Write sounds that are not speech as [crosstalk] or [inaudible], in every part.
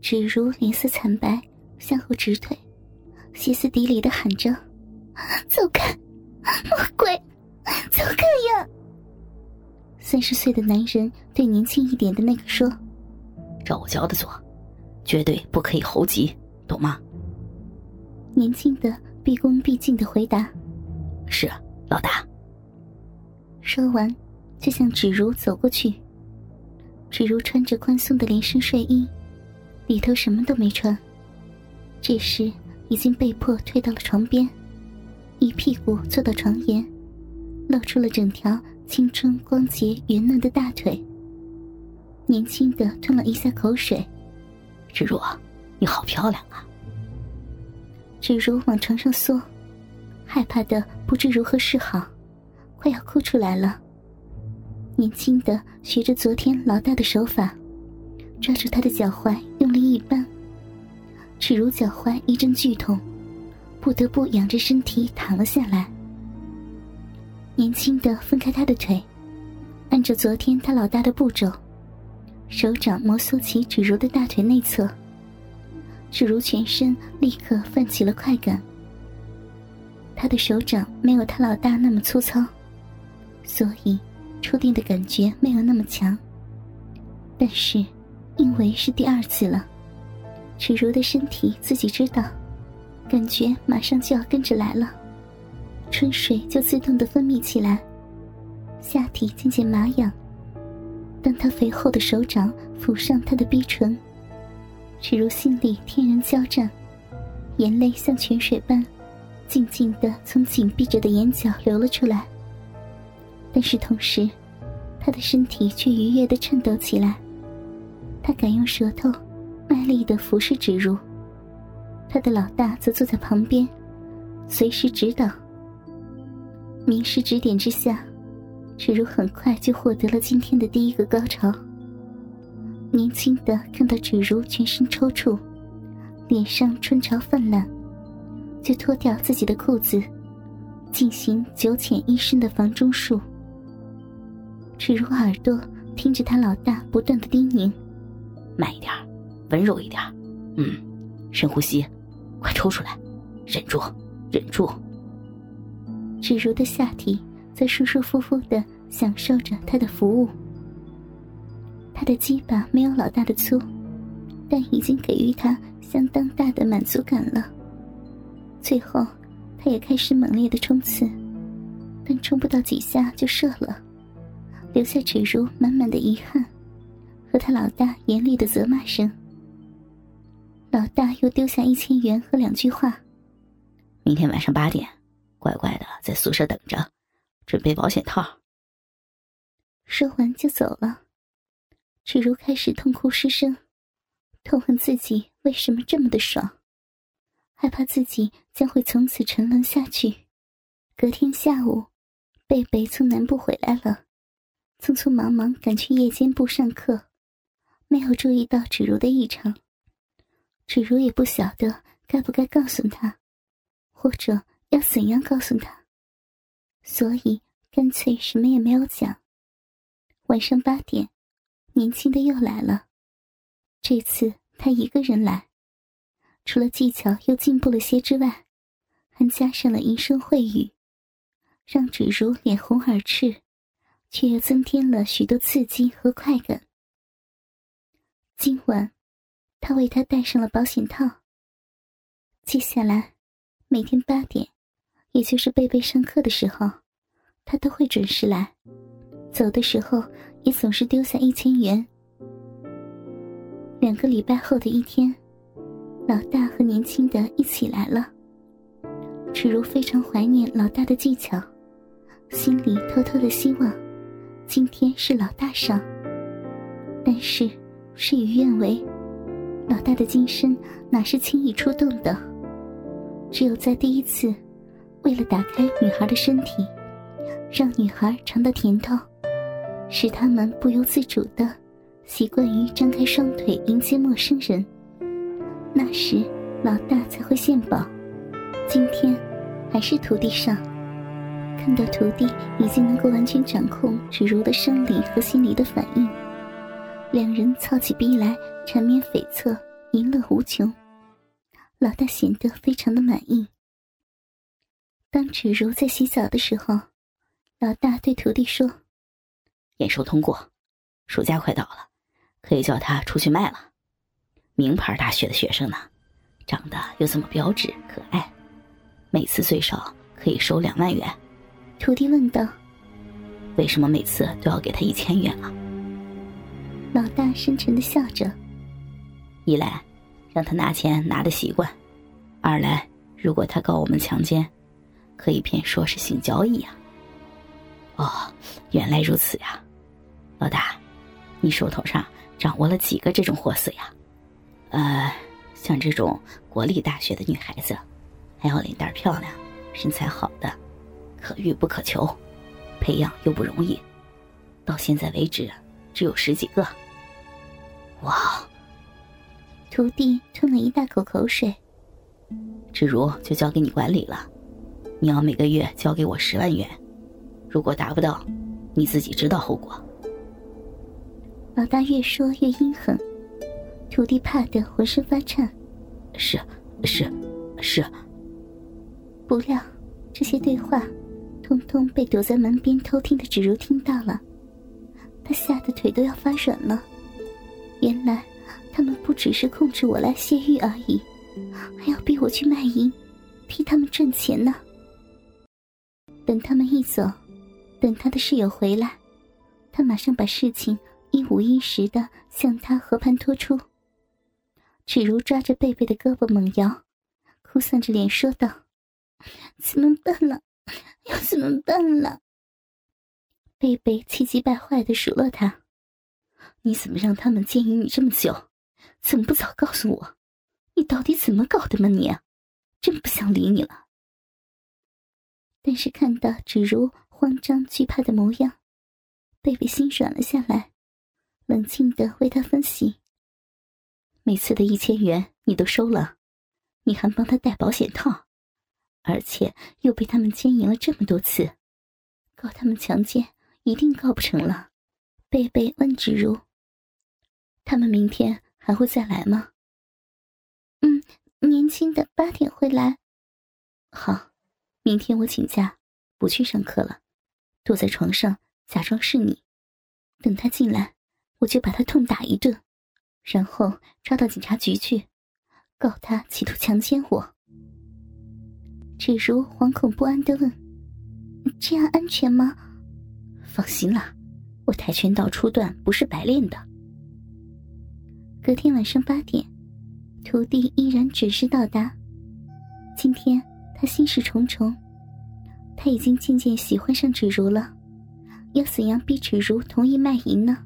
芷如脸色惨白，向后直退，歇斯底里的喊着：“走开，魔鬼，走开呀！”三十岁的男人对年轻一点的那个说：“照我教的做，绝对不可以猴急，懂吗？”年轻的毕恭毕敬的回答：“是，老大。”说完，就向芷如走过去。芷如穿着宽松的连身睡衣，里头什么都没穿。这时已经被迫退到了床边，一屁股坐到床沿，露出了整条青春光洁圆嫩的大腿。年轻的吞了一下口水：“芷如，你好漂亮啊！”芷如往床上缩，害怕的不知如何是好，快要哭出来了。年轻的学着昨天老大的手法，抓住他的脚踝，芷如脚踝一阵剧痛，不得不仰着身体躺了下来。年轻的分开他的腿，按照昨天他老大的步骤，手掌摩挲起芷如的大腿内侧，芷如全身立刻泛起了快感。他的手掌没有他老大那么粗糙，所以。触电的感觉没有那么强，但是，因为是第二次了，芷如的身体自己知道，感觉马上就要跟着来了，春水就自动的分泌起来，下体渐渐麻痒。当他肥厚的手掌抚上她的逼唇，芷如心里天人交战，眼泪像泉水般，静静的从紧闭着的眼角流了出来。但是同时，他的身体却愉悦的颤抖起来。他敢用舌头卖力的服侍芷如，他的老大则坐在旁边，随时指导。名师指点之下，芷如很快就获得了今天的第一个高潮。年轻的看到芷如全身抽搐，脸上春潮泛滥，就脱掉自己的裤子，进行九浅一深的房中术。芷如耳朵听着他老大不断的叮咛：“慢一点，温柔一点，嗯，深呼吸，快抽出来，忍住，忍住。”芷如的下体在舒舒服服的享受着他的服务。他的鸡巴没有老大的粗，但已经给予他相当大的满足感了。最后，他也开始猛烈的冲刺，但冲不到几下就射了。留下芷如满满的遗憾，和他老大严厉的责骂声。老大又丢下一千元和两句话：“明天晚上八点，乖乖的在宿舍等着，准备保险套。”说完就走了。芷如开始痛哭失声，痛恨自己为什么这么的爽，害怕自己将会从此沉沦下去。隔天下午，贝贝从南部回来了。匆匆忙忙赶去夜间部上课，没有注意到芷如的异常。芷如也不晓得该不该告诉他，或者要怎样告诉他，所以干脆什么也没有讲。晚上八点，年轻的又来了，这次他一个人来，除了技巧又进步了些之外，还加上了淫声秽语，让芷如脸红耳赤。却又增添了许多刺激和快感。今晚，他为他戴上了保险套。接下来，每天八点，也就是贝贝上课的时候，他都会准时来。走的时候，也总是丢下一千元。两个礼拜后的一天，老大和年轻的一起来了。芷如非常怀念老大的技巧，心里偷偷的希望。今天是老大上，但是事与愿违，老大的金身哪是轻易出动的？只有在第一次，为了打开女孩的身体，让女孩尝到甜头，使他们不由自主的习惯于张开双腿迎接陌生人，那时老大才会献宝。今天还是徒弟上。看到徒弟已经能够完全掌控芷如的生理和心理的反应，两人操起逼来缠绵悱恻，淫乐无穷。老大显得非常的满意。当芷如在洗澡的时候，老大对徒弟说：“验收通过，暑假快到了，可以叫他出去卖了。名牌大学的学生呢，长得又这么标致可爱，每次最少可以收两万元。”徒弟问道：“为什么每次都要给他一千元啊？”老大深沉的笑着：“一来，让他拿钱拿的习惯；二来，如果他告我们强奸，可以骗说是性交易呀。”哦，原来如此呀，老大，你手头上掌握了几个这种货色呀？呃，像这种国立大学的女孩子，还要脸蛋漂亮，身材好的。可遇不可求，培养又不容易，到现在为止只有十几个。哇！徒弟吞了一大口口水。芷如就交给你管理了，你要每个月交给我十万元，如果达不到，你自己知道后果。老大越说越阴狠，徒弟怕得浑身发颤。是，是，是。不料这些对话。通通被躲在门边偷听的芷如听到了，他吓得腿都要发软了。原来他们不只是控制我来泄欲而已，还要逼我去卖淫，替他们赚钱呢。等他们一走，等他的室友回来，他马上把事情一五一十的向他和盘托出。芷如抓着贝贝的胳膊猛摇，哭丧着脸说道：“怎么办呢？” [laughs] 要怎么办了？贝贝气急败坏的数落他：“你怎么让他们奸淫你这么久？怎么不早告诉我？你到底怎么搞的吗？你，真不想理你了。”但是看到芷如慌张惧怕的模样，贝贝心软了下来，冷静的为他分析：“每次的一千元你都收了，你还帮他戴保险套。”而且又被他们奸淫了这么多次，告他们强奸一定告不成了。贝贝问芷如：“他们明天还会再来吗？”“嗯，年轻的八点会来。”“好，明天我请假，不去上课了，躲在床上假装是你，等他进来，我就把他痛打一顿，然后抓到警察局去，告他企图强奸我。”芷如惶恐不安的问：“这样安全吗？”“放心啦，我跆拳道初段不是白练的。”隔天晚上八点，徒弟依然准时到达。今天他心事重重，他已经渐渐喜欢上芷如了，要怎样逼芷如同意卖淫呢？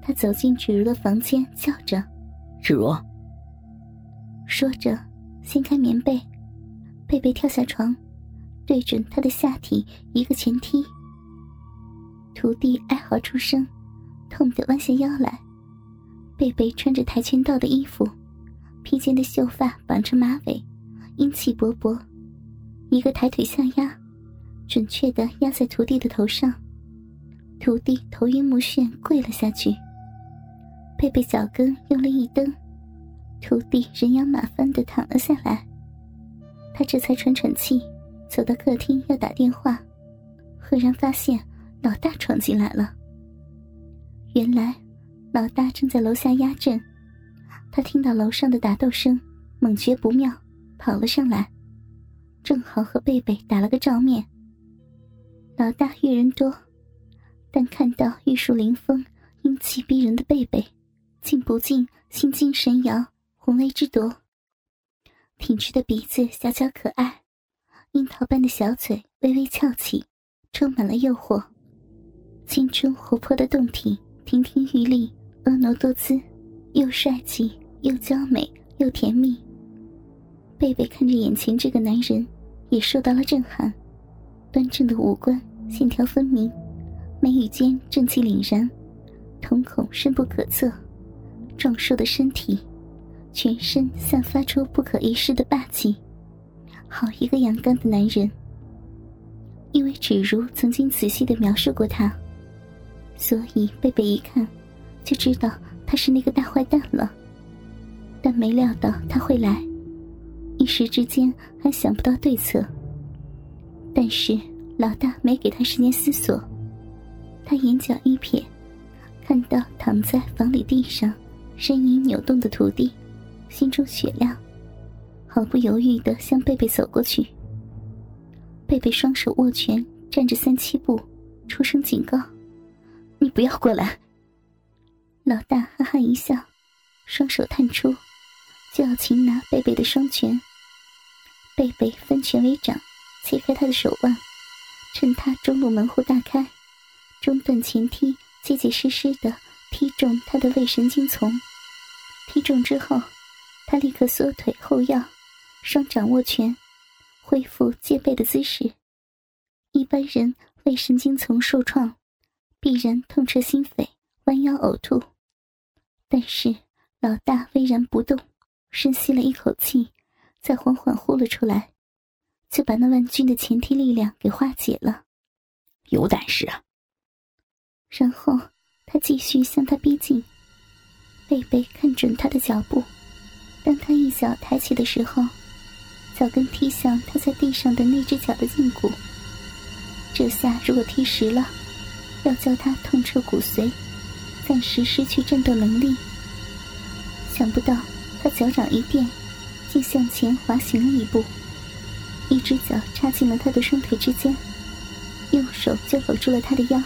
他走进芷如的房间，叫着：“芷如。”说着，掀开棉被。贝贝跳下床，对准他的下体一个前踢。徒弟哀嚎出声，痛得弯下腰来。贝贝穿着跆拳道的衣服，披肩的秀发绑成马尾，英气勃勃，一个抬腿下压，准确的压在徒弟的头上。徒弟头晕目眩，跪了下去。贝贝脚跟用力一蹬，徒弟人仰马翻的躺了下来。他这才喘喘气，走到客厅要打电话，赫然发现老大闯进来了。原来老大正在楼下压阵，他听到楼上的打斗声，猛觉不妙，跑了上来，正好和贝贝打了个照面。老大遇人多，但看到玉树临风、英气逼人的贝贝，竟不禁心惊神摇，魂为之夺。挺直的鼻子小巧可爱，樱桃般的小嘴微微翘起，充满了诱惑。青春活泼的胴体，亭亭玉立，婀娜多姿，又帅气又娇美又甜蜜。贝贝看着眼前这个男人，也受到了震撼。端正的五官，线条分明，眉宇间正气凛然，瞳孔深不可测，壮硕的身体。全身散发出不可一世的霸气，好一个阳刚的男人。因为芷如曾经仔细的描述过他，所以贝贝一看就知道他是那个大坏蛋了。但没料到他会来，一时之间还想不到对策。但是老大没给他时间思索，他眼角一瞥，看到躺在房里地上呻吟扭动的徒弟，心中雪亮，毫不犹豫的向贝贝走过去。贝贝双手握拳，站着三七步，出声警告：“你不要过来。”老大哈哈一笑，双手探出，就要擒拿贝贝的双拳。贝贝分拳为掌。切开他的手腕，趁他中路门户大开，中段前踢，结结实实的踢中他的胃神经丛。踢中之后，他立刻缩腿后腰，双掌握拳，恢复戒备的姿势。一般人胃神经丛受创，必然痛彻心扉，弯腰呕吐。但是老大巍然不动，深吸了一口气，再缓缓呼了出来。就把那万钧的前踢力量给化解了，有胆识啊！然后他继续向他逼近。贝贝看准他的脚步，当他一脚抬起的时候，脚跟踢向他在地上的那只脚的胫骨。这下如果踢实了，要叫他痛彻骨髓，暂时失去战斗能力。想不到他脚掌一垫，竟向前滑行了一步。一只脚插进了他的双腿之间，右手就搂住了他的腰。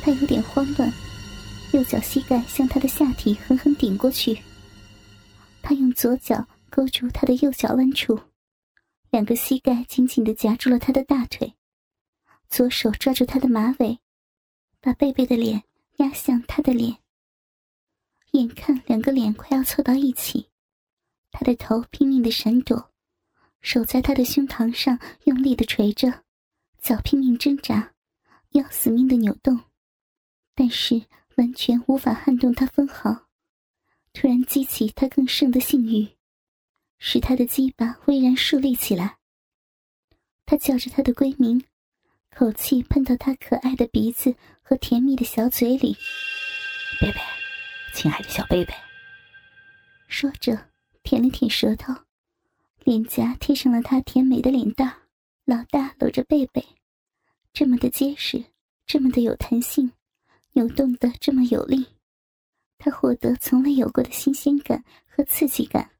他有点慌乱，右脚膝盖向他的下体狠狠顶过去。他用左脚勾住他的右脚弯处，两个膝盖紧紧的夹住了他的大腿，左手抓住他的马尾，把贝贝的脸压向他的脸。眼看两个脸快要凑到一起，他的头拼命的闪躲。手在他的胸膛上用力的捶着，脚拼命挣扎，要死命的扭动，但是完全无法撼动他分毫。突然激起他更盛的性欲，使他的鸡巴巍然竖立起来。他叫着他的闺名，口气喷到他可爱的鼻子和甜蜜的小嘴里：“贝贝，亲爱的小贝贝。”说着，舔了舔舌头。脸颊贴上了他甜美的脸蛋，老大搂着贝贝，这么的结实，这么的有弹性，扭动的这么有力，他获得从未有过的新鲜感和刺激感。